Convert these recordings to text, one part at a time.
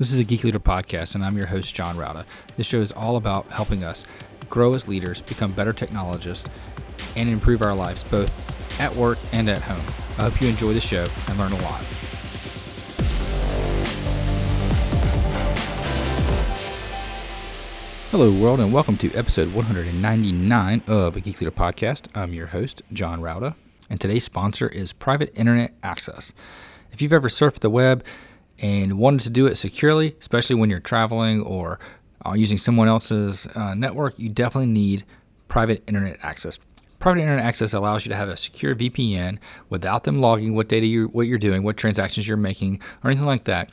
This is a Geek Leader podcast, and I'm your host, John Rouda. This show is all about helping us grow as leaders, become better technologists, and improve our lives both at work and at home. I hope you enjoy the show and learn a lot. Hello, world, and welcome to episode 199 of a Geek Leader podcast. I'm your host, John Rouda, and today's sponsor is Private Internet Access. If you've ever surfed the web and wanted to do it securely, especially when you're traveling or uh, using someone else's uh, network, you definitely need private internet access. Private internet access allows you to have a secure VPN without them logging what data you what you're doing, what transactions you're making, or anything like that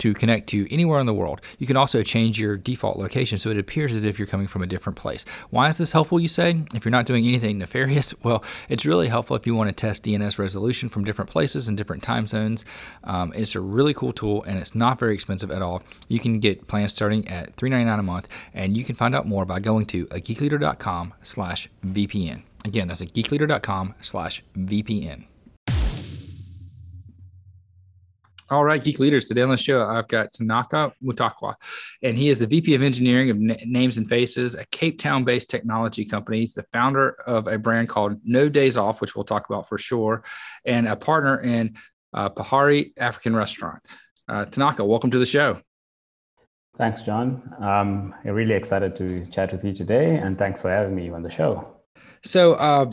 to connect to anywhere in the world. You can also change your default location so it appears as if you're coming from a different place. Why is this helpful, you say? If you're not doing anything nefarious, well, it's really helpful if you want to test DNS resolution from different places and different time zones. Um, it's a really cool tool and it's not very expensive at all. You can get plans starting at $3.99 a month and you can find out more by going to ageekleader.com slash VPN. Again, that's at geekleader.com slash VPN. All right, Geek Leaders. Today on the show, I've got Tanaka Mutakwa, and he is the VP of Engineering of N- Names and Faces, a Cape Town based technology company. He's the founder of a brand called No Days Off, which we'll talk about for sure, and a partner in uh, Pahari African Restaurant. Uh, Tanaka, welcome to the show. Thanks, John. Um, I'm really excited to chat with you today, and thanks for having me on the show. So, uh,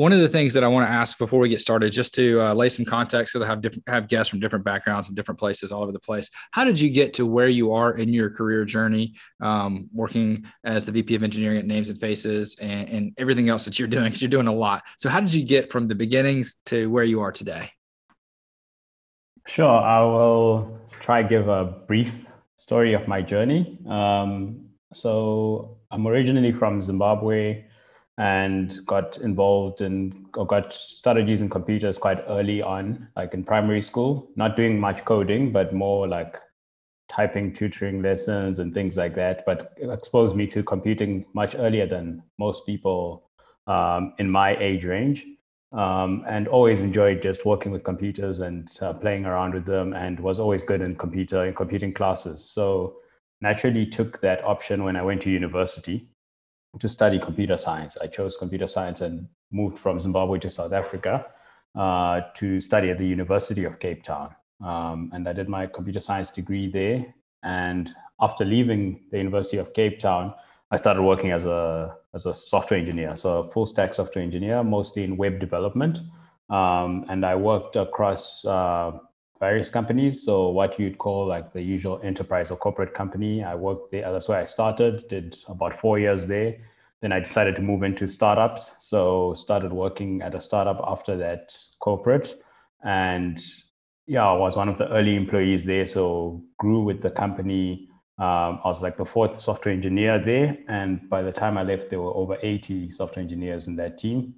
one of the things that I want to ask before we get started, just to uh, lay some context, because I have different have guests from different backgrounds and different places all over the place. How did you get to where you are in your career journey, um, working as the VP of Engineering at Names and Faces, and, and everything else that you're doing? Because you're doing a lot. So, how did you get from the beginnings to where you are today? Sure, I will try give a brief story of my journey. Um, so, I'm originally from Zimbabwe and got involved in or got started using computers quite early on, like in primary school, not doing much coding, but more like typing tutoring lessons and things like that. But exposed me to computing much earlier than most people um, in my age range. Um, and always enjoyed just working with computers and uh, playing around with them and was always good in computer in computing classes. So naturally took that option when I went to university to study computer science. I chose computer science and moved from Zimbabwe to South Africa uh, to study at the University of Cape Town. Um, and I did my computer science degree there. And after leaving the University of Cape Town, I started working as a as a software engineer, so a full stack software engineer, mostly in web development. Um, and I worked across uh, various companies. So what you'd call like the usual enterprise or corporate company. I worked there. That's where I started. Did about four years there. Then I decided to move into startups. So started working at a startup after that corporate, and yeah, I was one of the early employees there. So grew with the company. Um, I was like the fourth software engineer there, and by the time I left, there were over 80 software engineers in that team,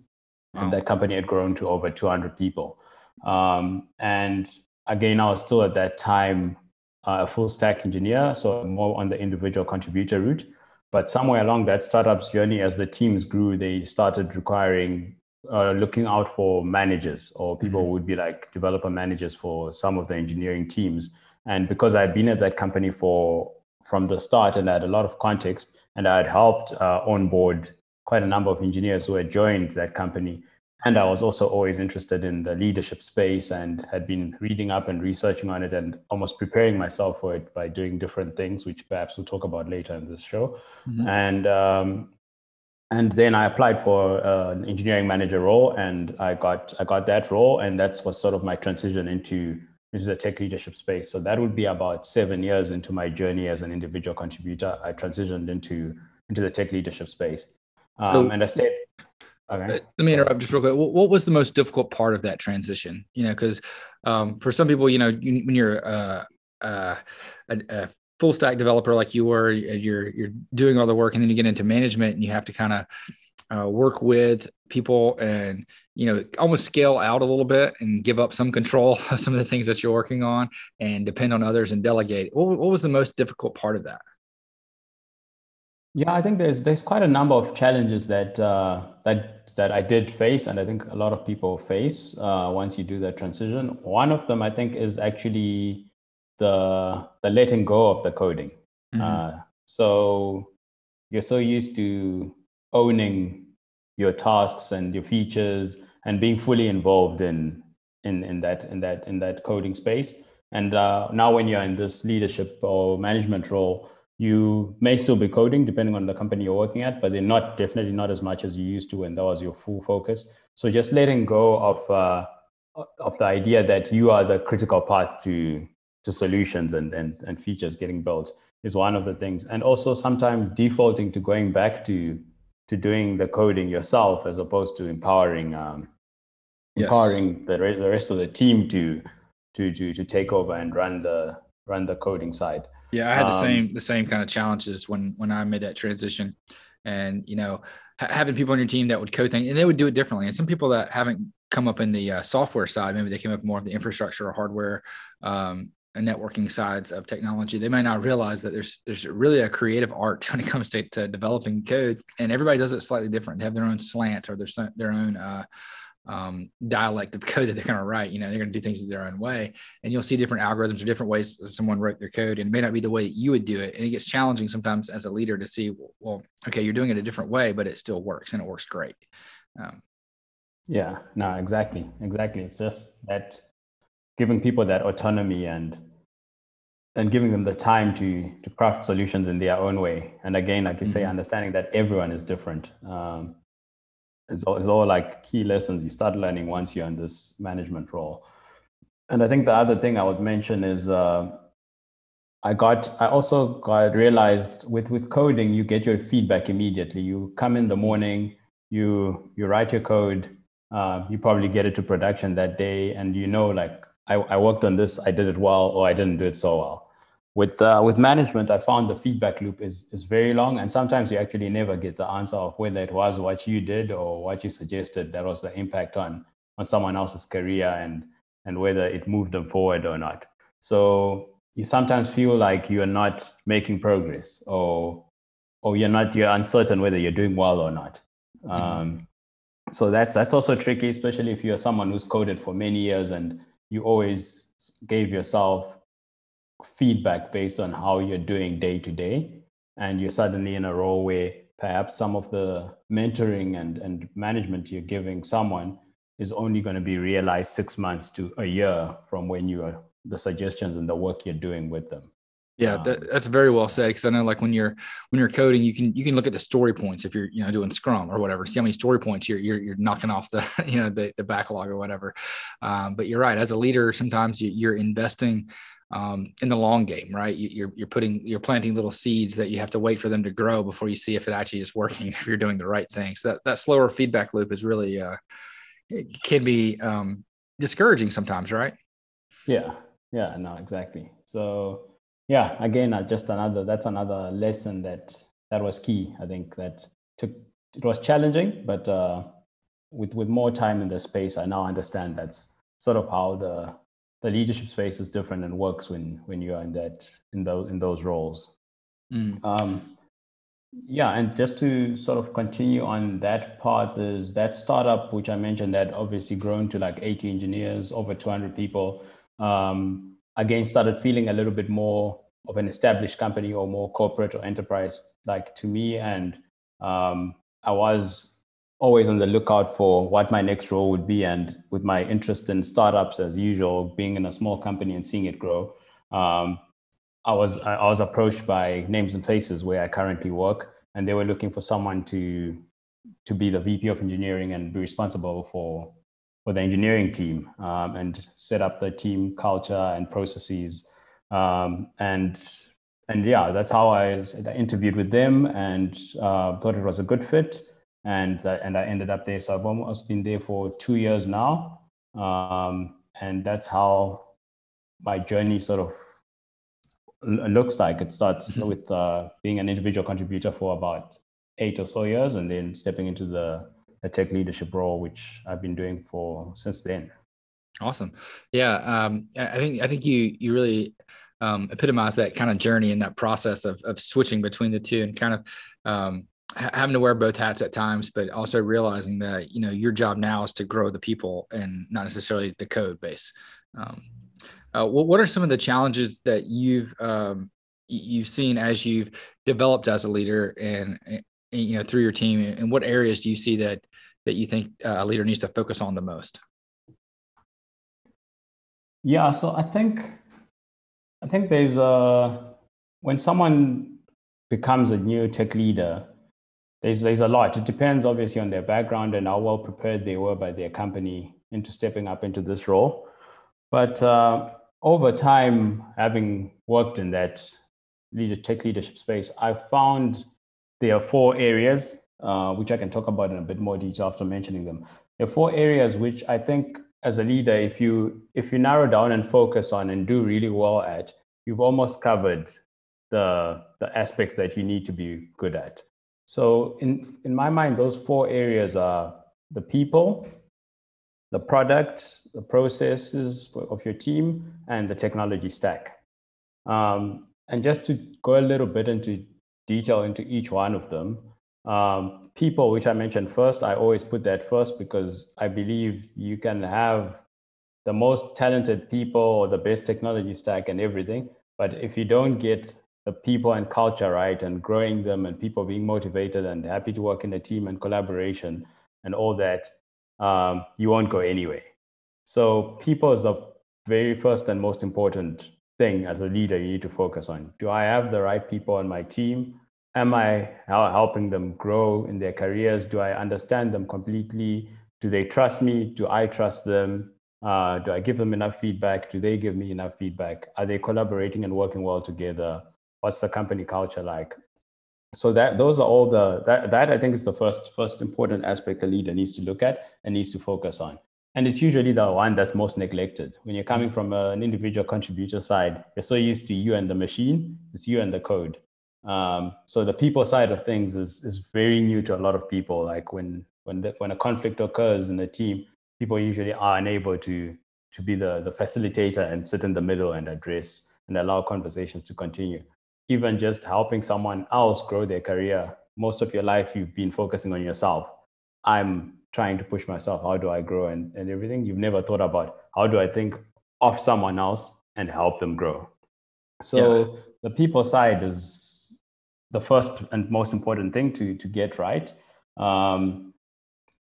wow. and that company had grown to over 200 people. Um, and again, I was still at that time uh, a full stack engineer, so more on the individual contributor route. But somewhere along that startup's journey, as the teams grew, they started requiring uh, looking out for managers, or people mm-hmm. would be like developer managers for some of the engineering teams. And because I had been at that company for from the start, and I had a lot of context, and I had helped uh, onboard quite a number of engineers who had joined that company and I was also always interested in the leadership space and had been reading up and researching on it and almost preparing myself for it by doing different things, which perhaps we'll talk about later in this show. Mm-hmm. And um, and then I applied for uh, an engineering manager role, and I got I got that role, and that's was sort of my transition into into the tech leadership space. So that would be about seven years into my journey as an individual contributor. I transitioned into into the tech leadership space, um, so, and I stayed. Okay. Let me interrupt just real quick. What, was the most difficult part of that transition? You know, because um, for some people, you know, you, when you're uh, uh, a, a, full stack developer like you were, you're you're doing all the work, and then you get into management, and you have to kind of uh, work with people and you know almost scale out a little bit and give up some control of some of the things that you're working on and depend on others and delegate. What, what was the most difficult part of that? Yeah, I think there's there's quite a number of challenges that uh, that that I did face, and I think a lot of people face uh, once you do that transition. One of them, I think, is actually the the letting go of the coding. Mm-hmm. Uh, so you're so used to owning your tasks and your features and being fully involved in in in that in that in that coding space. And uh, now, when you're in this leadership or management role, you may still be coding depending on the company you're working at, but they're not definitely not as much as you used to when that was your full focus. So just letting go of uh, of the idea that you are the critical path to to solutions and, and and features getting built is one of the things. And also sometimes defaulting to going back to to doing the coding yourself as opposed to empowering um, yes. empowering the, the rest of the team to to to to take over and run the run the coding side. Yeah, I had the um, same the same kind of challenges when when I made that transition, and you know having people on your team that would code things and they would do it differently. And some people that haven't come up in the uh, software side, maybe they came up more of the infrastructure or hardware um, and networking sides of technology. They might not realize that there's there's really a creative art when it comes to, to developing code, and everybody does it slightly different. They have their own slant or their their own uh, um, dialect of code that they're going to write. You know, they're going to do things in their own way, and you'll see different algorithms or different ways someone wrote their code, and it may not be the way you would do it. And it gets challenging sometimes as a leader to see, well, okay, you're doing it a different way, but it still works, and it works great. Um, yeah, no, exactly, exactly. It's just that giving people that autonomy and and giving them the time to to craft solutions in their own way. And again, like you mm-hmm. say, understanding that everyone is different. Um, it's all, all like key lessons you start learning once you're in this management role. And I think the other thing I would mention is uh, I got I also got realized with with coding you get your feedback immediately. You come in the morning, you you write your code, uh, you probably get it to production that day, and you know like I, I worked on this, I did it well, or I didn't do it so well with uh, with management, I found the feedback loop is is very long, and sometimes you actually never get the answer of whether it was what you did or what you suggested that was the impact on on someone else's career and and whether it moved them forward or not. So you sometimes feel like you're not making progress, or or you're not you're uncertain whether you're doing well or not. Mm-hmm. Um, so that's that's also tricky, especially if you're someone who's coded for many years and you always gave yourself feedback based on how you're doing day to day and you're suddenly in a role where perhaps some of the mentoring and, and management you're giving someone is only going to be realized six months to a year from when you are the suggestions and the work you're doing with them. Yeah um, that, that's very well said because i know like when you're when you're coding you can you can look at the story points if you're you know doing scrum or whatever see how many story points you're you're, you're knocking off the you know the, the backlog or whatever. Um, but you're right as a leader sometimes you, you're investing um, in the long game, right? You, you're you're putting you're planting little seeds that you have to wait for them to grow before you see if it actually is working. If you're doing the right things, that that slower feedback loop is really uh, can be um, discouraging sometimes, right? Yeah, yeah, no, exactly. So yeah, again, uh, just another that's another lesson that that was key. I think that took it was challenging, but uh, with with more time in the space, I now understand that's sort of how the the leadership space is different and works when when you are in that in those in those roles. Mm. Um, yeah, and just to sort of continue on that part is that startup which I mentioned that obviously grown to like 80 engineers, over 200 people. Um, again, started feeling a little bit more of an established company or more corporate or enterprise like to me, and um, I was always on the lookout for what my next role would be. And with my interest in startups, as usual, being in a small company and seeing it grow, um, I was I was approached by Names and Faces, where I currently work, and they were looking for someone to to be the VP of engineering and be responsible for for the engineering team um, and set up the team culture and processes. Um, and and yeah, that's how I, interviewed with them and uh, thought it was a good fit and that, and I ended up there. So I've almost been there for two years now, um, and that's how my journey sort of looks like. It starts mm-hmm. with uh, being an individual contributor for about eight or so years, and then stepping into the, the tech leadership role, which I've been doing for since then. Awesome, yeah. Um, I think I think you you really um, epitomize that kind of journey and that process of of switching between the two, and kind of um, having to wear both hats at times, but also realizing that you know your job now is to grow the people and not necessarily the code base. Um, Uh, what, what are some of the challenges that you've um, you've seen as you've developed as a leader and, and, you know through your team and what areas do you see that that you think uh, a leader needs to focus on the most yeah so i think i think there's a when someone becomes a new tech leader there's there's a lot it depends obviously on their background and how well prepared they were by their company into stepping up into this role but uh, over time having worked in that leader, tech leadership space, I found there are four areas uh, which I can talk about in a bit more detail after mentioning them. There are four areas which I think, as a leader, if you if you narrow down and focus on and do really well at, you've almost covered the the aspects that you need to be good at. So, in in my mind, those four areas are the people, the product, the processes of your team, and the technology stack. Um, and just to go a little bit into detail into each one of them, um, people, which I mentioned first, I always put that first because I believe you can have the most talented people or the best technology stack and everything. But if you don't get the people and culture right and growing them and people being motivated and happy to work in a team and collaboration and all that, um, you won't go anywhere. So people is the very first and most important thing as a leader you need to focus on. Do I have the right people on my team? Am I helping them grow in their careers? Do I understand them completely? Do they trust me? Do I trust them? Uh, do I give them enough feedback? Do they give me enough feedback? Are they collaborating and working well together? What's the company culture like? So that those are all the that that I think is the first first important aspect a leader needs to look at and needs to focus on. And it's usually the one that's most neglected. When you're coming from an individual contributor side, you're so used to you and the machine, it's you and the code. Um, so the people side of things is, is very new to a lot of people. Like when when the, when a conflict occurs in a team, people usually are unable to to be the, the facilitator and sit in the middle and address and allow conversations to continue. Even just helping someone else grow their career. Most of your life you've been focusing on yourself. I'm trying to push myself how do i grow and, and everything you've never thought about how do i think of someone else and help them grow so yeah. the people side is the first and most important thing to to get right um,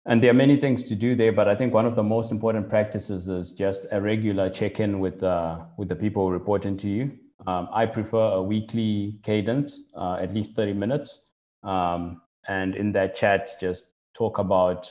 and there are many things to do there but i think one of the most important practices is just a regular check-in with uh, with the people reporting to you um, i prefer a weekly cadence uh, at least 30 minutes. Um, and in that chat just talk about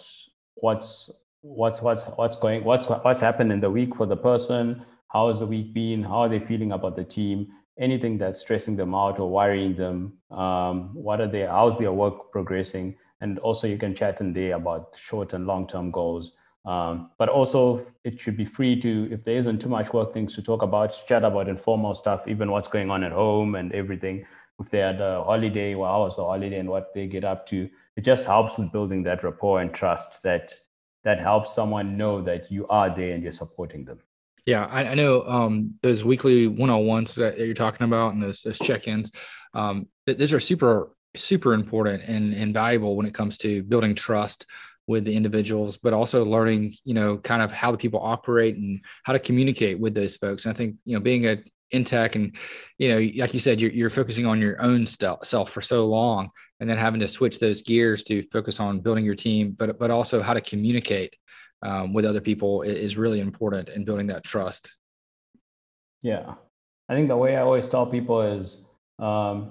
what's what's what's what's going what's what's happened in the week for the person how has the week been how are they feeling about the team anything that's stressing them out or worrying them um, what are they how's their work progressing? And also you can chat in there about short and long term goals um, but also it should be free to if there isn't too much work things to talk about chat about informal stuff even what's going on at home and everything if they had a holiday well how was the holiday and what they get up to it just helps with building that rapport and trust that that helps someone know that you are there and you're supporting them. Yeah, I, I know um, those weekly one-on-ones that you're talking about and those, those check-ins. Um, those are super super important and, and valuable when it comes to building trust with the individuals, but also learning, you know, kind of how the people operate and how to communicate with those folks. And I think, you know, being a in tech and you know like you said you're, you're focusing on your own self for so long and then having to switch those gears to focus on building your team but but also how to communicate um, with other people is really important in building that trust yeah i think the way i always tell people is um,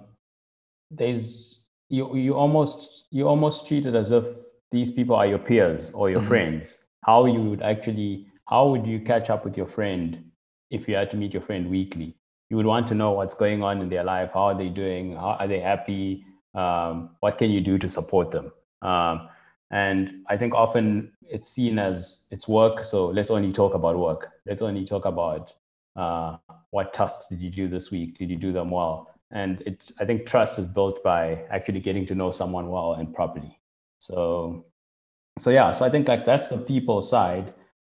there's you you almost you almost treat it as if these people are your peers or your mm-hmm. friends how you would actually how would you catch up with your friend if you had to meet your friend weekly? You would want to know what's going on in their life how are they doing how are they happy um, what can you do to support them? Um, and i think often it's seen as it's work so let's only talk about work. Let's only talk about uh, what tasks did you do this week? Did you do them well? And it i think trust is built by actually getting to know someone well and properly so so yeah so i think like that's the people side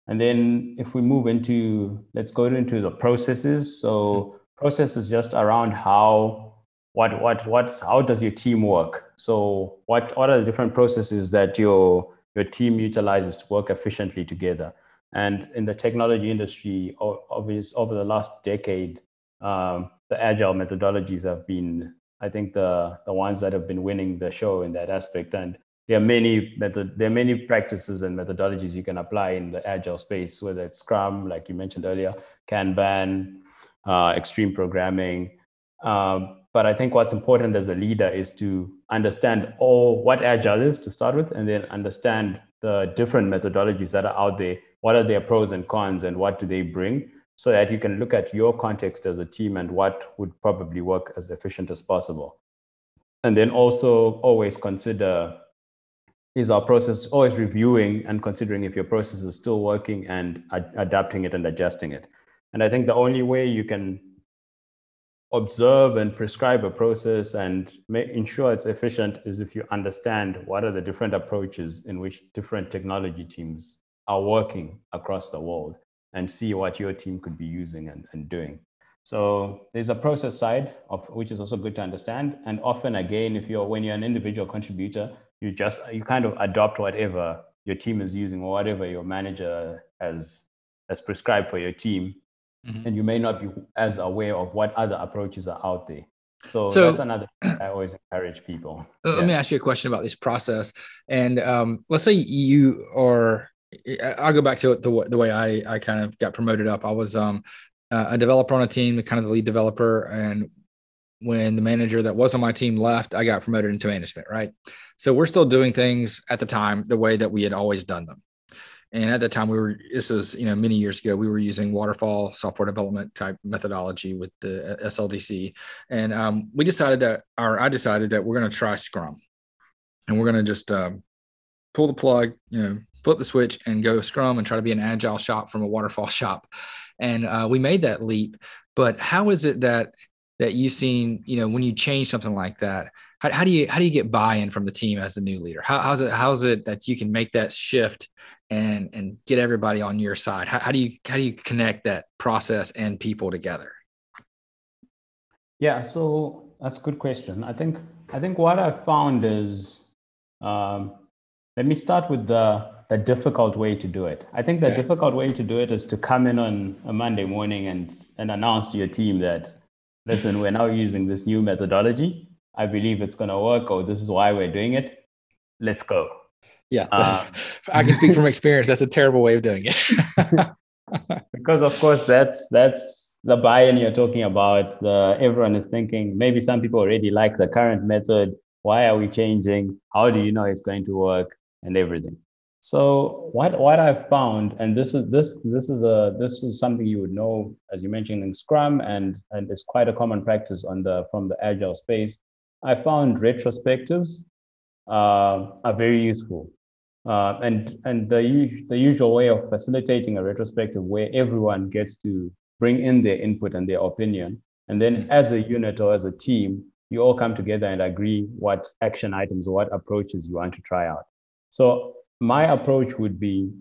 and then if we move into, let's go into the processes. So mm-hmm. process is just around how, what, what, what, how does your team work? So what, what are the different processes that your, your team utilizes to work efficiently together? And in the technology industry, obvious over the last decade, um, the agile methodologies have been, I think, the the ones that have been winning the show in that aspect. And there are many method, there are many practices and methodologies you can apply in the agile space, whether it's Scrum, like you mentioned earlier, Kanban, uh, extreme programming. Um, but I think what's important as a leader is to understand all what agile is to start with, and then understand the different methodologies that are out there. What are their pros and cons, and what do they bring? So that you can look at your context as a team and what would probably work as efficient as possible. And then also always consider is our process always reviewing and considering if your process is still working and ad- adapting it and adjusting it. And I think the only way you can observe and prescribe a process and make, ensure it's efficient is if you understand what are the different approaches in which different technology teams are working across the world and see what your team could be using and, and doing. So there's a process side of which is also good to understand. And often again, if you're when you're an individual contributor, you just you kind of adopt whatever your team is using or whatever your manager has has prescribed for your team mm-hmm. and you may not be as aware of what other approaches are out there. So, so that's another I always encourage people. Let yeah. me ask you a question about this process. And um, let's say you are, I'll go back to it the, the way I, I kind of got promoted up. I was um, a developer on a team, the kind of the lead developer. And when the manager that was on my team left, I got promoted into management, right? So we're still doing things at the time the way that we had always done them. And at that time, we were, this was, you know, many years ago, we were using waterfall software development type methodology with the SLDC. And um, we decided that, or I decided that we're going to try Scrum and we're going to just um, pull the plug, you know, flip the switch and go Scrum and try to be an agile shop from a waterfall shop. And uh, we made that leap. But how is it that, that you've seen, you know, when you change something like that, how, how do you how do you get buy-in from the team as the new leader? How, how's it how's it that you can make that shift and and get everybody on your side? How, how do you how do you connect that process and people together? Yeah, so that's a good question. I think I think what I found is um, let me start with the the difficult way to do it. I think the okay. difficult way to do it is to come in on a Monday morning and and announce to your team that listen, we're now using this new methodology I believe it's going to work, or this is why we're doing it. Let's go. Yeah, um, I can speak from experience. That's a terrible way of doing it. because of course that's that's the buy-in you're talking about. The everyone is thinking maybe some people already like the current method. Why are we changing? How do you know it's going to work and everything? So what what I've found, and this is this this is a this is something you would know as you mentioned in Scrum, and and it's quite a common practice on the from the agile space I found retrospectives uh, are very useful. Uh, and and the, the usual way of facilitating a retrospective where everyone gets to bring in their input and their opinion. And then mm-hmm. as a unit or as a team, you all come together and agree what action items or what approaches you want to try out. So my approach would be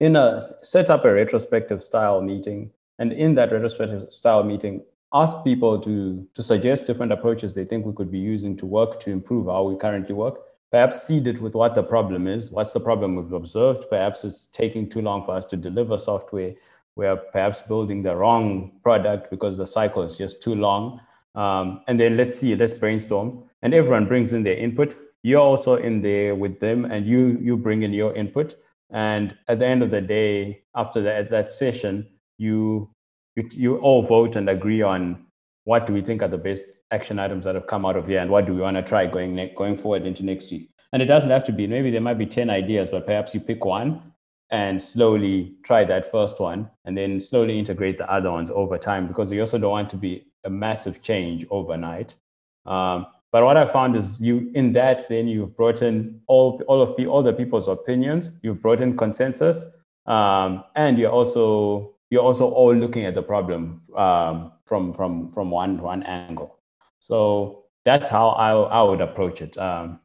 in a set up a retrospective style meeting. And in that retrospective style meeting, ask people to, to suggest different approaches they think we could be using to work to improve how we currently work. Perhaps seed it with what the problem is. What's the problem we've observed? Perhaps it's taking too long for us to deliver software. We're perhaps building the wrong product because the cycle is just too long. Um, and then let's see, let's brainstorm. And everyone brings in their input. You're also in there with them, and you you bring in your input. And at the end of the day, after that, that session, you you, all vote and agree on what do we think are the best action items that have come out of here and what do we want to try going ne- going forward into next week and it doesn't have to be maybe there might be 10 ideas but perhaps you pick one and slowly try that first one and then slowly integrate the other ones over time because you also don't want to be a massive change overnight um, but what i found is you in that then you've brought in all, all of the all the people's opinions you've brought in consensus um, and you're also you're also all looking at the problem um, from from from one one angle. So that's how I, I would approach it. Um,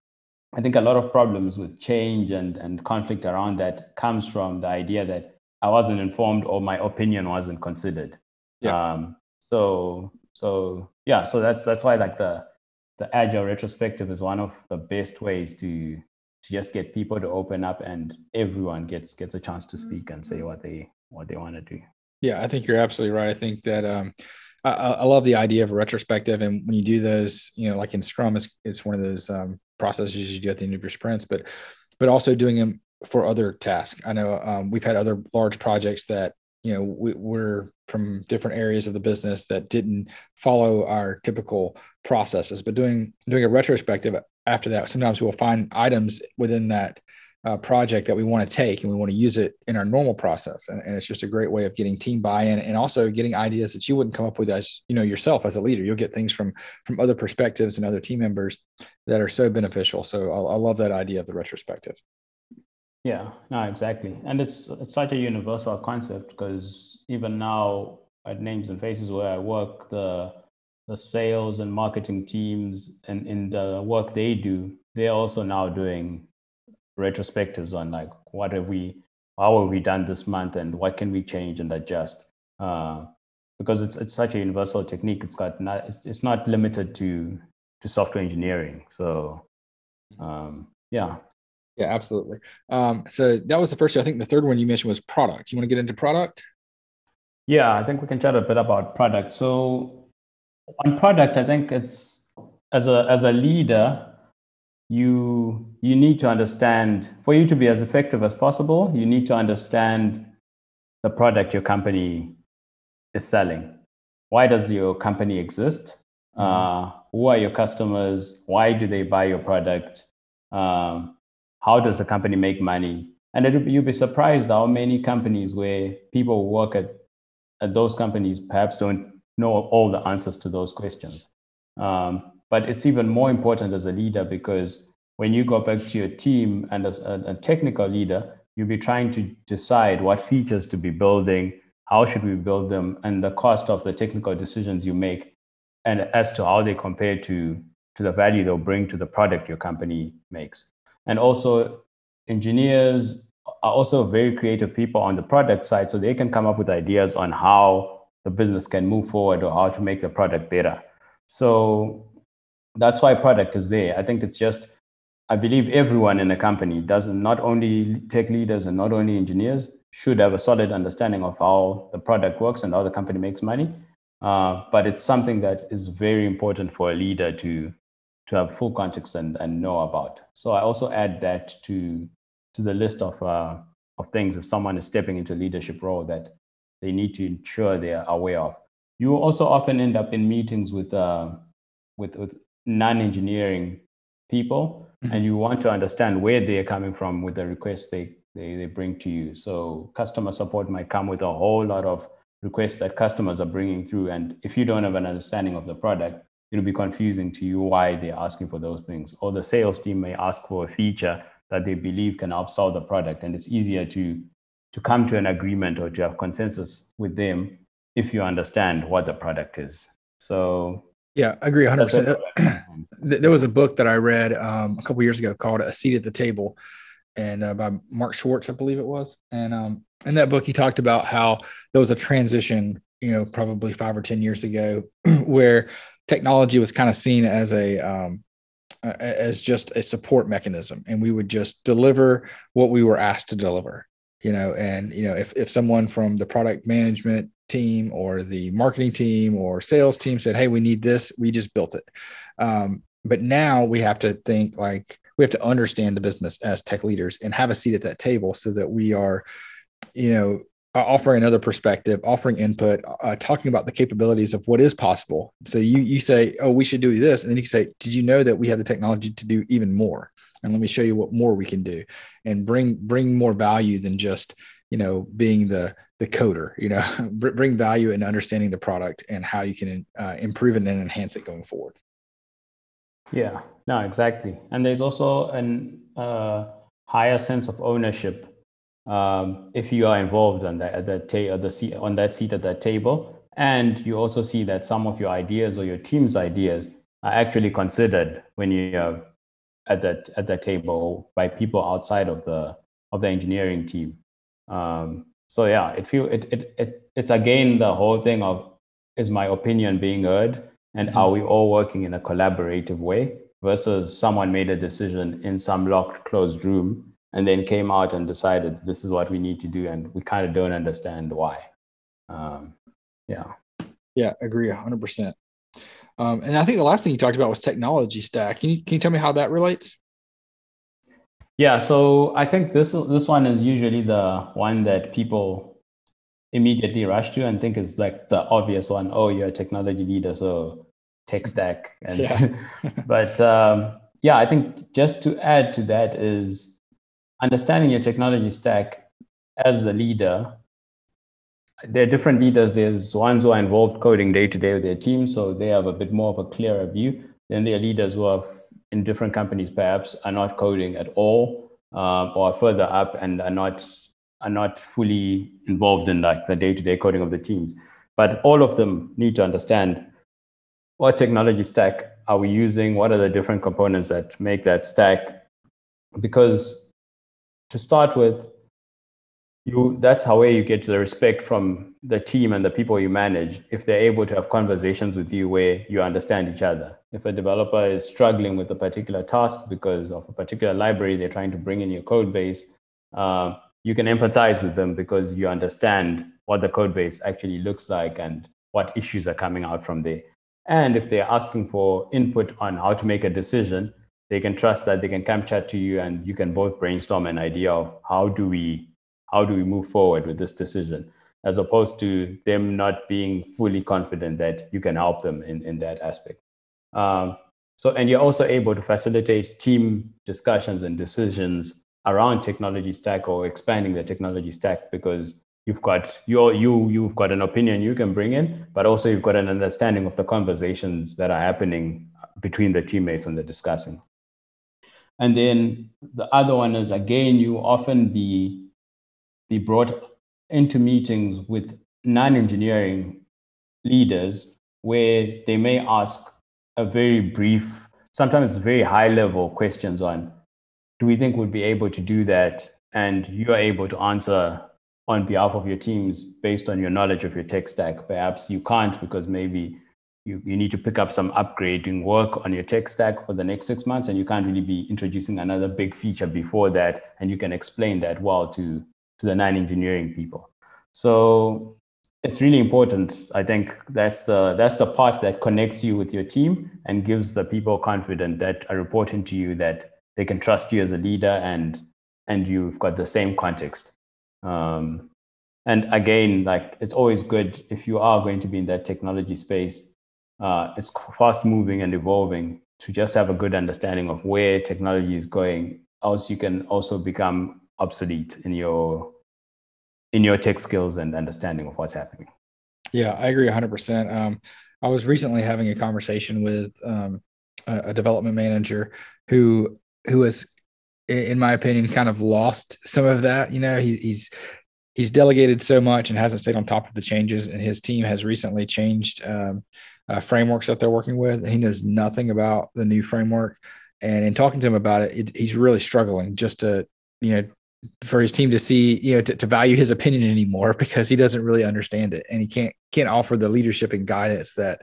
I think a lot of problems with change and, and conflict around that comes from the idea that I wasn't informed or my opinion wasn't considered. Yeah. Um, so so yeah, so that's that's why like the the agile retrospective is one of the best ways to to just get people to open up and everyone gets gets a chance to speak and say what they what they want to do. Yeah, I think you're absolutely right. I think that um, I, I, love the idea of a retrospective, and when you do those, you know, like in Scrum, it's it's one of those um, processes you do at the end of your sprints, but but also doing them for other tasks. I know um, we've had other large projects that you know we, we're from different areas of the business that didn't follow our typical processes, but doing doing a retrospective after that, sometimes we'll find items within that uh, project that we want to take and we want to use it in our normal process. And, and, it's just a great way of getting team buy-in and also getting ideas that you wouldn't come up with as you know yourself as a leader. You'll get things from from other perspectives and other team members that are so beneficial. So i, I love that idea of the retrospective yeah no exactly. And it's it's such a universal concept because even now at names and faces where i work the the sales and marketing teams and in the work they do they're also now doing retrospectives on like what have we how have we done this month and what can we change and adjust? Uh, because it's it's such a universal technique. It's got not it's, it's not limited to to software engineering. So um, yeah yeah absolutely. Um, so that was the first i think the third one you mentioned was product. You want to get into product? Yeah i think we can chat a bit about product. So on product i think it's as a as a leader you you need to understand for you to be as effective as possible you need to understand the product your company is selling. Why does your company exist? Mm-hmm. uh, who are your customers? Why do they buy your product? Um, how does the company make money and you'll be surprised how many companies where people work at, at those companies perhaps don't know all the answers to those questions um, but it's even more important as a leader because when you go back to your team and as a, a technical leader, you'll be trying to decide what features to be building, how should we build them, and the cost of the technical decisions you make, and as to how they compare to, to the value they'll bring to the product your company makes. And also, engineers are also very creative people on the product side, so they can come up with ideas on how the business can move forward or how to make the product better. So that's why product is there. I think it's just I believe everyone in a company doesn't not only tech leaders and not only engineers should have a solid understanding of how the product works and how the company makes money. Uh, but it's something that is very important for a leader to to have full context and, and know about. So I also add that to to the list of uh, of things if someone is stepping into a leadership role that they need to ensure they are aware of. You will also often end up in meetings with uh, with with non-engineering people mm-hmm. and you want to understand where they're coming from with the requests they, they, they bring to you. So customer support might come with a whole lot of requests that customers are bringing through. And if you don't have an understanding of the product, it'll be confusing to you why they're asking for those things. Or the sales team may ask for a feature that they believe can help solve the product. And it's easier to, to come to an agreement or to have consensus with them if you understand what the product is. So yeah, I agree 100%. there was a book that I read um, a couple years ago called A Seat at the Table and uh, by Mark Schwartz, I believe it was. And um, in that book, he talked about how there was a transition, you know, probably five or 10 years ago where technology was kind of seen as a, um, as just a support mechanism and we would just deliver what we were asked to deliver you know and you know if, if someone from the product management team or the marketing team or sales team said, Hey, we need this, we just built it. Um, but now we have to think like we have to understand the business as tech leaders and have a seat at that table so that we are, you know, offering another perspective, offering input, uh, talking about the capabilities of what is possible. So you you say, oh, we should do this, and then you say, did you know that we have the technology to do even more? And let me show you what more we can do, and bring bring more value than just you know being the the coder you know bring value in understanding the product and how you can uh, improve it and enhance it going forward yeah no exactly and there's also an uh, higher sense of ownership um, if you are involved on that at that ta- the seat on that seat at that table and you also see that some of your ideas or your team's ideas are actually considered when you are at that at that table by people outside of the of the engineering team um, so yeah, it feel it, it it it's again the whole thing of is my opinion being heard and mm-hmm. are we all working in a collaborative way versus someone made a decision in some locked closed room and then came out and decided this is what we need to do and we kind of don't understand why. Um, yeah. Yeah agree 100% um, and i think the last thing you talked about was technology stack. Can you, can you tell me how that relates? Yeah so i think this this one is usually the one that people immediately rush to and think is like the obvious one. Oh you're a technology leader so tech stack and yeah. but um, yeah i think just to add to that is understanding your technology stack as a leader there are different leaders there's ones who are involved coding day to day with their team so they have a bit more of a clearer view then there are leaders who are in different companies perhaps are not coding at all uh, or further up and are not are not fully involved in like the day-to-day coding of the teams but all of them need to understand what technology stack are we using? What are the different components that make that stack? Because to start with, you that's how way you get the respect from the team and the people you manage if they're able to have conversations with you where you understand each other. If a developer is struggling with a particular task because of a particular library they're trying to bring in your code base, uh, you can empathize with them because you understand what the code base actually looks like and what issues are coming out from there. And if they're asking for input on how to make a decision, they can trust that they can come chat to you and you can both brainstorm an idea of how do we how do we move forward with this decision as opposed to them not being fully confident that you can help them in, in that aspect. Um, so and you're also able to facilitate team discussions and decisions around technology stack or expanding the technology stack because you've got your you you've got an opinion you can bring in but also you've got an understanding of the conversations that are happening between the teammates when they're discussing and then the other one is again you often be be brought into meetings with non-engineering leaders where they may ask a very brief sometimes very high level questions on do we think we'd be able to do that and you are able to answer on behalf of your teams based on your knowledge of your tech stack. Perhaps you can't because maybe you, you need to pick up some upgrading work on your tech stack for the next six months and you can't really be introducing another big feature before that and you can explain that well to, to the non-engineering people. So it's really important. I think that's the that's the part that connects you with your team and gives the people confident that are reporting to you that they can trust you as a leader and and you've got the same context um, and again, like it's always good if you are going to be in that technology space. Uh, it's fast moving and evolving to just have a good understanding of where technology is going. Else, you can also become obsolete in your in your tech skills and understanding of what's happening. Yeah, I agree 100%. Um, I was recently having a conversation with um, a, a, development manager who who has in my opinion, kind of lost some of that. You know, he, he's he's delegated so much and hasn't stayed on top of the changes. And his team has recently changed um, uh, frameworks that they're working with, and he knows nothing about the new framework. And in talking to him about it, it he's really struggling just to you know for his team to see you know to, to value his opinion anymore because he doesn't really understand it and he can't can't offer the leadership and guidance that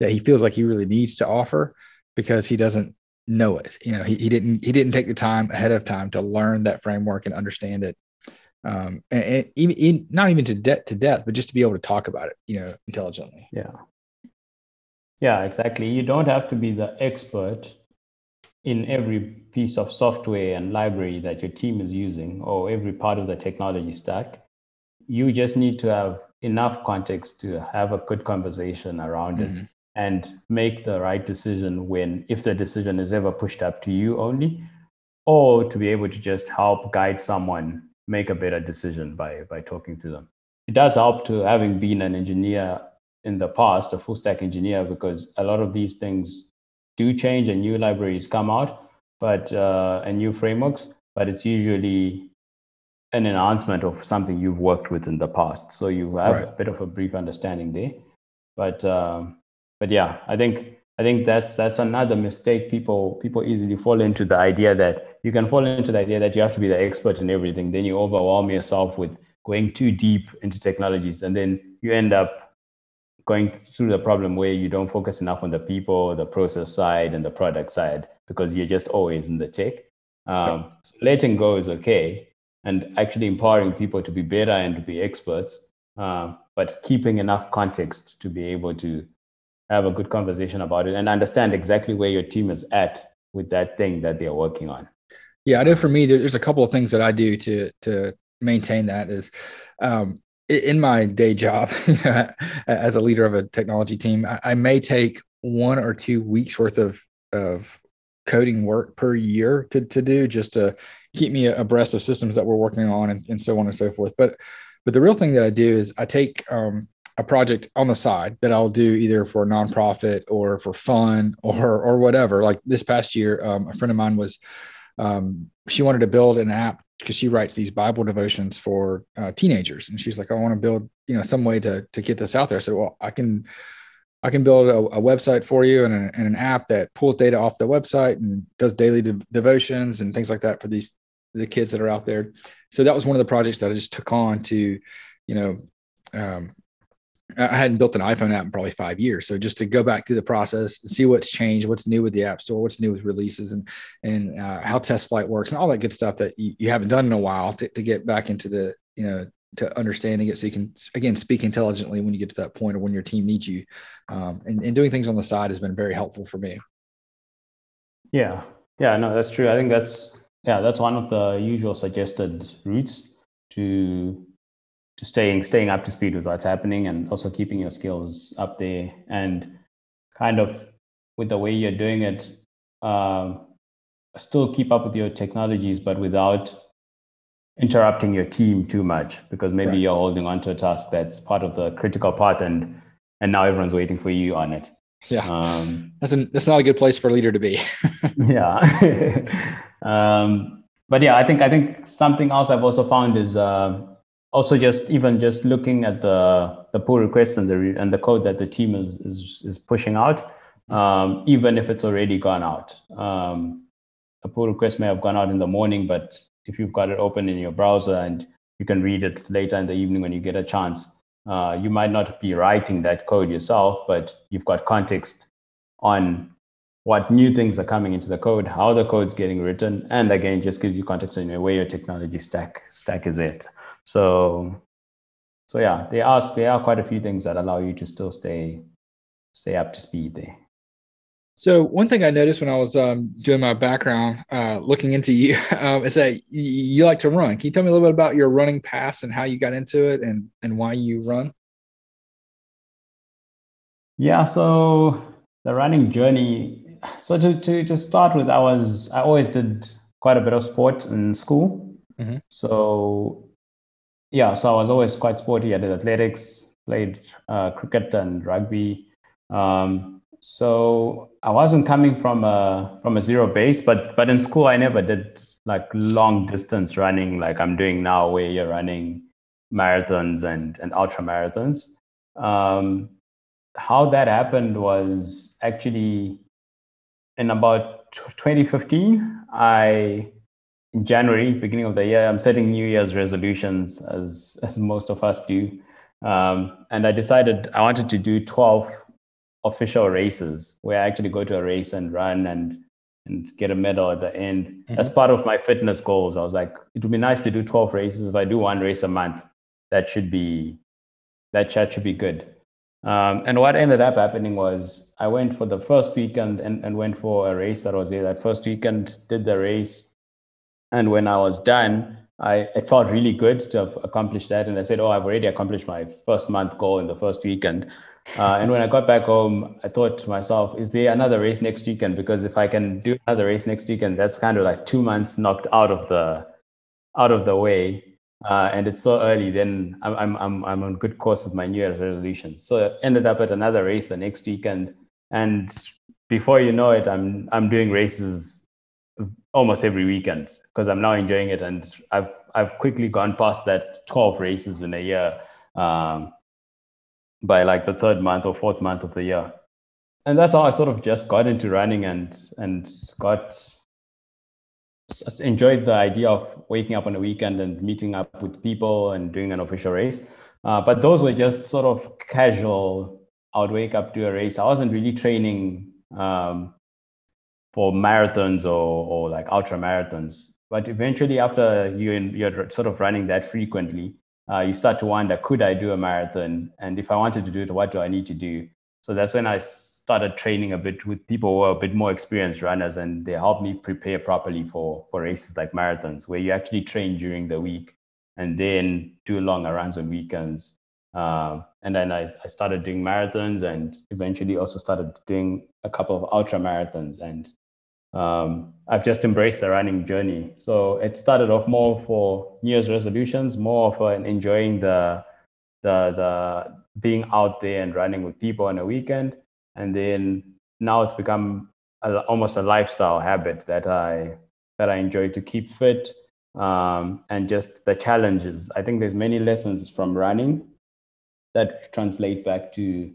that he feels like he really needs to offer because he doesn't know it. You know, he, he didn't he didn't take the time ahead of time to learn that framework and understand it. Um, and, and even in, not even to debt to death, but just to be able to talk about it, you know, intelligently. Yeah. Yeah, exactly. You don't have to be the expert in every piece of software and library that your team is using or every part of the technology stack. You just need to have enough context to have a good conversation around mm-hmm. it and make the right decision when if the decision is ever pushed up to you only or to be able to just help guide someone make a better decision by by talking to them. It does help to having been an engineer in the past a full stack engineer because a lot of these things do change and new libraries come out but uh, and new frameworks but it's usually an enhancement of something you've worked with in the past. So you have right. a bit of a brief understanding there. But um, but yeah, I think I think that's that's another mistake people people easily fall into the idea that you can fall into the idea that you have to be the expert in everything. Then you overwhelm yourself with going too deep into technologies, and then you end up going through the problem where you don't focus enough on the people, the process side, and the product side because you're just always in the tech. Um, so letting go is okay, and actually empowering people to be better and to be experts, uh, but keeping enough context to be able to have a good conversation about it and understand exactly where your team is at with that thing that they're working on. Yeah, I know for me, there's a couple of things that I do to to maintain that is um, in my day job as a leader of a technology team, I, I, may take one or two weeks worth of of coding work per year to, to do just to keep me abreast of systems that we're working on and, and so on and so forth. But but the real thing that I do is I take um, a project on the side that I'll do either for a nonprofit or for fun or or whatever. Like this past year, um, a friend of mine was um, she wanted to build an app because she writes these Bible devotions for uh, teenagers, and she's like, I want to build you know some way to to get this out there. I said, well, I can. I can build a, a website for you and, a, and, an app that pulls data off the website and does daily de- devotions and things like that for these the kids that are out there. So that was one of the projects that I just took on to, you know, um, I hadn't built an iPhone app in probably five years. So just to go back through the process, see what's changed, what's new with the App Store, what's new with releases, and and uh, how TestFlight works, and all that good stuff that you, you haven't done in a while to, to get back into the you know to understanding it, so you can again speak intelligently when you get to that point, or when your team needs you. Um, and, and doing things on the side has been very helpful for me. Yeah, yeah, no, that's true. I think that's yeah, that's one of the usual suggested routes to staying staying up to speed with what's happening and also keeping your skills up there. And kind of with the way you're doing it uh, still keep up with your technologies but without interrupting your team too much because maybe right. you're holding on to a task that's part of the critical path and and now everyone's waiting for you on it. Yeah. Um, that's an, that's not a good place for a leader to be. Yeah. Um, but yeah i think i think something else i've also found is uh, also just even just looking at the the pull requests and the and the code that the team is is, is pushing out, um, even if it's already gone out. Um, a pull request may have gone out in the morning, but if you've got it open in your browser and you can read it later in the evening when you get a chance, uh, you might not be writing that code yourself, but you've got context on what new things are coming into the code, how the code's getting written, and again, just gives you context on where your technology stack stack is at. So, so yeah, there are there are quite a few things that allow you to still stay stay up to speed there. So one thing I noticed when I was um, doing my background, uh, looking into you, um, is that you, you like to run. Can you tell me a little bit about your running past and how you got into it and and why you run? Yeah, so the running journey. So to to to start with, I was I always did quite a bit of sport in school. Mm-hmm. So yeah, so I was always quite sporty. I did athletics, played uh, cricket and rugby. Um, so I wasn't coming from a from a zero base, but but in school I never did like long distance running like I'm doing now, where you're running marathons and and ultra marathons. Um, how that happened was actually in about 2015. I in January, beginning of the year, I'm setting New Year's resolutions as as most of us do, um, and I decided I wanted to do 12 official races where I actually go to a race and run and and get a medal at the end. Mm-hmm. As part of my fitness goals, I was like, it would be nice to do 12 races. If I do one race a month, that should be that chat should be good. Um, and what ended up happening was I went for the first weekend and, and went for a race that was there that first weekend, did the race, and when I was done, I it felt really good to have accomplished that. And I said, "Oh, I've already accomplished my first month goal in the first weekend." Uh, and when I got back home, I thought to myself, "Is there another race next weekend? Because if I can do another race next weekend, that's kind of like two months knocked out of the out of the way." Uh, and it's so early, then I'm, I'm, I'm, I'm on good course with my New Year's resolution. So I ended up at another race the next weekend. And before you know it, I'm, I'm doing races almost every weekend because I'm now enjoying it, and I've I've quickly gone past that 12 races in a year um, by like the third month or fourth month of the year, and that's how I sort of just got into running and and got enjoyed the idea of waking up on a weekend and meeting up with people and doing an official race. Uh, but those were just sort of casual I would wake up to a race. I wasn't really training um, for marathons or, or like ultra marathons. But eventually, after you you're sort of running that frequently, uh, you start to wonder, could I do a marathon? And if I wanted to do it, what do I need to do? So that's when I started training a bit with people who are a bit more experienced runners, and they helped me prepare properly for for races like marathons, where you actually train during the week and then do longer runs on weekends. Uh, and then I, I started doing marathons and eventually also started doing a couple of ultra marathons. And um, I've just embraced the running journey. So it started off more for New Year's resolutions, more of an enjoying the the the being out there and running with people on a weekend, and then now it's become a, almost a lifestyle habit that I that I enjoy to keep fit um, and just the challenges. I think there's many lessons from running that translate back to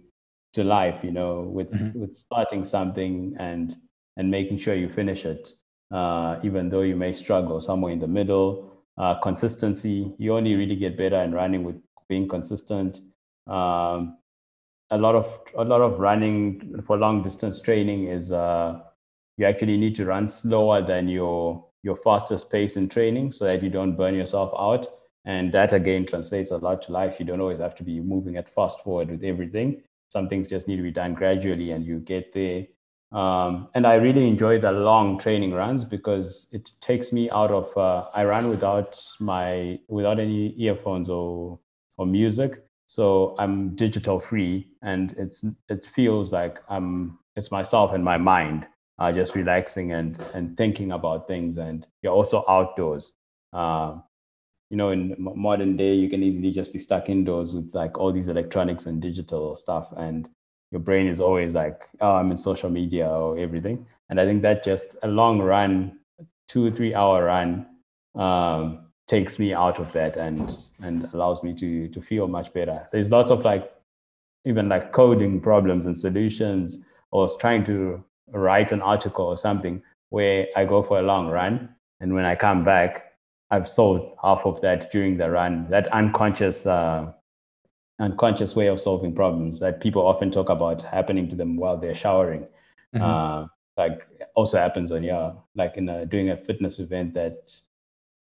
to life. You know, with mm-hmm. with starting something and and making sure you finish it, uh, even though you may struggle somewhere in the middle. Uh, consistency. You only really get better in running with being consistent. Um, a lot of a lot of running for long distance training is uh, you actually need to run slower than your your fastest pace in training so that you don't burn yourself out. And that again translates a lot to life. You don't always have to be moving at fast forward with everything. Some things just need to be done gradually and you get there. Um, and I really enjoy the long training runs because it takes me out of, uh, I run without my, without any earphones or, or music. So I'm digital free and it's, it feels like I'm, it's myself and my mind uh, just relaxing and and thinking about things. And you're also outdoors. Uh, you know, in modern day, you can easily just be stuck indoors with like all these electronics and digital stuff, and your brain is always like, "Oh, I'm in social media or everything." And I think that just a long run, two three hour run, um, takes me out of that and and allows me to to feel much better. There's lots of like even like coding problems and solutions or trying to write an article or something where I go for a long run. And when I come back, I've solved half of that during the run, that unconscious, uh, unconscious way of solving problems that people often talk about happening to them while they're showering. Mm-hmm. Uh, like also happens when you're like in a, doing a fitness event that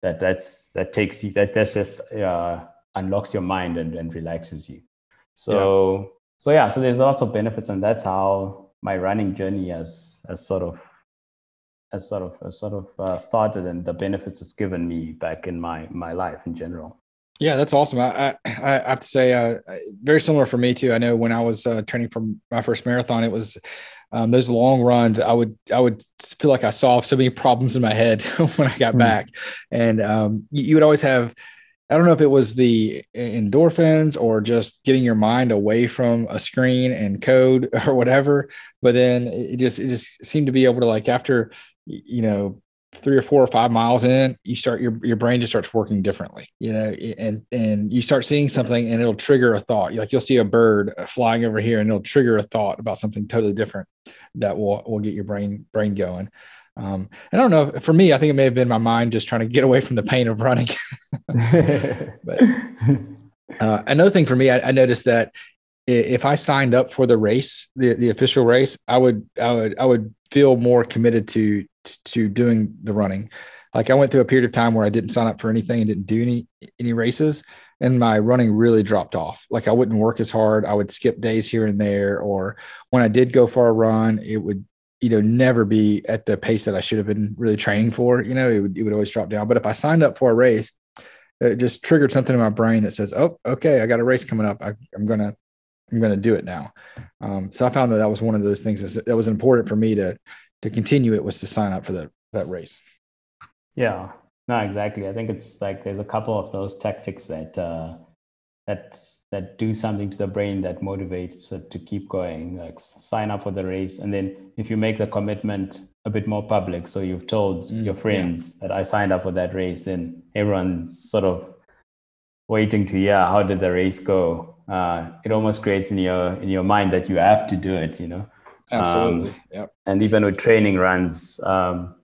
that that's that takes you that that's just uh, unlocks your mind and, and relaxes you. So yeah. so yeah, so there's lots of benefits, and that's how my running journey has has sort of has sort of has sort of uh, started and the benefits it's given me back in my my life in general. Yeah, that's awesome. I I, I have to say, uh, very similar for me too. I know when I was uh, training for my first marathon, it was um, those long runs. I would I would feel like I solved so many problems in my head when I got mm. back, and um, you, you would always have I don't know if it was the endorphins or just getting your mind away from a screen and code or whatever. But then it just it just seemed to be able to like after you know three or four or five miles in, you start your your brain just starts working differently, you know, and and you start seeing something and it'll trigger a thought. Like you'll see a bird flying over here and it'll trigger a thought about something totally different that will will get your brain brain going. Um, and I don't know. For me, I think it may have been my mind just trying to get away from the pain of running. but uh, another thing for me, I, I, noticed that if I signed up for the race, the, the official race, I would I would I would feel more committed to to doing the running. Like I went through a period of time where I didn't sign up for anything and didn't do any any races, and my running really dropped off. Like I wouldn't work as hard. I would skip days here and there, or when I did go for a run, it would you know, never be at the pace that I should have been really training for. You know, it would, it would always drop down. But if I signed up for a race, it just triggered something in my brain that says, "Oh, okay, I got a race coming up. I, am gonna, I'm gonna do it now." Um, so I found that that was one of those things that was important for me to to continue. It was to sign up for that that race. Yeah, no, exactly. I think it's like there's a couple of those tactics that uh, that that do something to the brain that motivates it to keep going like sign up for the race and then if you make the commitment a bit more public so you've told mm, your friends yeah. that i signed up for that race then everyone's sort of waiting to hear how did the race go uh, it almost creates in your in your mind that you have to do it you know absolutely um, yep. and even with training runs um,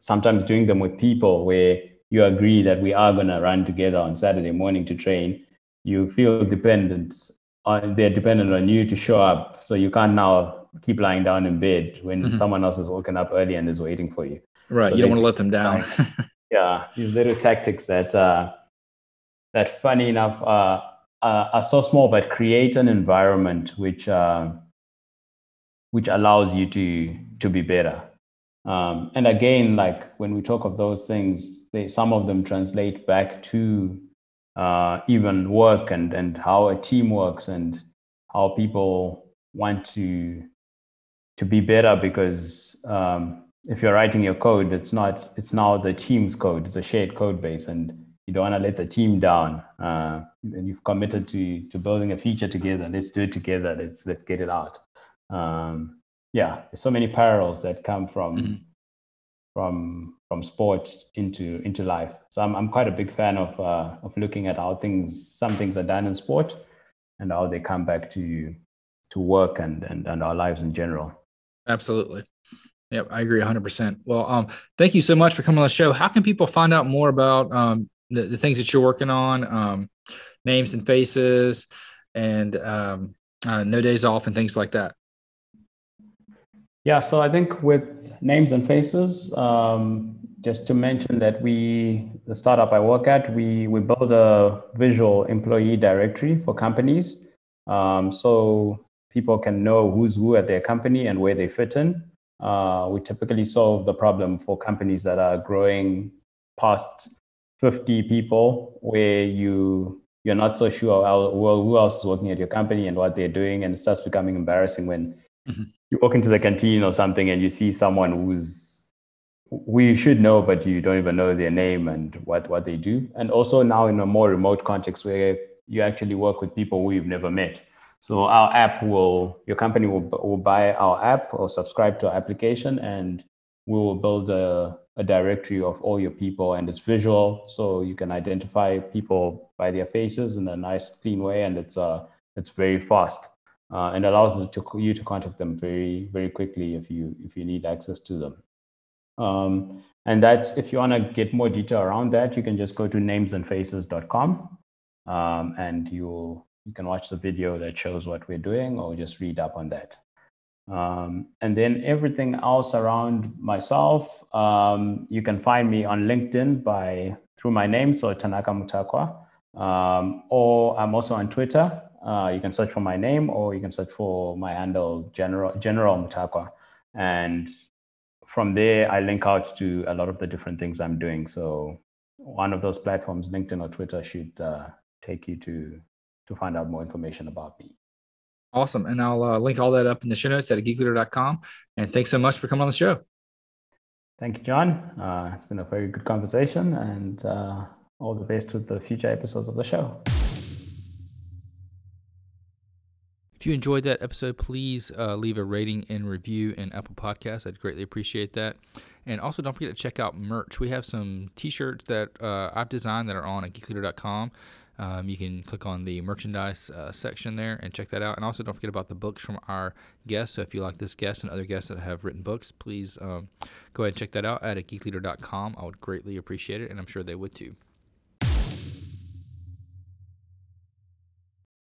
sometimes doing them with people where you agree that we are going to run together on saturday morning to train you feel dependent on, they're dependent on you to show up. So you can't now keep lying down in bed when mm-hmm. someone else is woken up early and is waiting for you. Right. So you don't want to let them down. yeah, these little tactics that uh, that funny enough uh, uh, are so small, but create an environment which uh, which allows you to to be better. Um, and again, like when we talk of those things, they, some of them translate back to uh, even work and and how a team works and how people want to to be better because um, if you're writing your code, it's not it's now the team's code. It's a shared code base, and you don't want to let the team down. Uh, and you've committed to to building a feature together. Let's do it together. Let's let's get it out. Um, yeah, there's so many parallels that come from mm-hmm. from from sports into into life. So I'm I'm quite a big fan of uh, of looking at how things some things are done in sport and how they come back to to work and and, and our lives in general. Absolutely. Yep, I agree 100%. Well, um, thank you so much for coming on the show. How can people find out more about um, the, the things that you're working on, um, names and faces, and um, uh, no days off, and things like that? Yeah, so I think with names and faces, um, just to mention that we, the startup I work at, we we build a visual employee directory for companies, um, so people can know who's who at their company and where they fit in. Uh, we typically solve the problem for companies that are growing past 50 people, where you you're not so sure how, well who else is working at your company and what they're doing, and it starts becoming embarrassing when mm-hmm you walk into the canteen or something and you see someone who's we should know, but you don't even know their name and what, what they do. And also now in a more remote context where you actually work with people who you've never met. So our app will, your company will, will buy our app or subscribe to our application and we will build a, a directory of all your people and it's visual. So you can identify people by their faces in a nice, clean way. And it's, uh, it's very fast uh, and allows to, you to contact them very very quickly if you if you need access to them. Um, and that if you want to get more detail around that, you can just go to namesandfaces.com um, and you you can watch the video that shows what we're doing or just read up on that. Um, and then everything else around myself, um, you can find me on LinkedIn by through my name, so Tanaka Mutakwa, um, or I'm also on Twitter uh, you can search for my name or you can search for my handle, General, General Mutakwa. And from there, I link out to a lot of the different things I'm doing. So one of those platforms, LinkedIn or Twitter, should uh, take you to to find out more information about me. Awesome. And I'll uh, link all that up in the show notes at geekleader.com. And thanks so much for coming on the show. Thank you, John. Uh, it's been a very good conversation and uh, all the best with the future episodes of the show. If you enjoyed that episode, please uh, leave a rating and review in Apple Podcasts. I'd greatly appreciate that. And also, don't forget to check out merch. We have some T-shirts that uh, I've designed that are on at geekleader.com. Um, you can click on the merchandise uh, section there and check that out. And also, don't forget about the books from our guests. So, if you like this guest and other guests that have written books, please um, go ahead and check that out at geekleader.com. I would greatly appreciate it, and I'm sure they would too.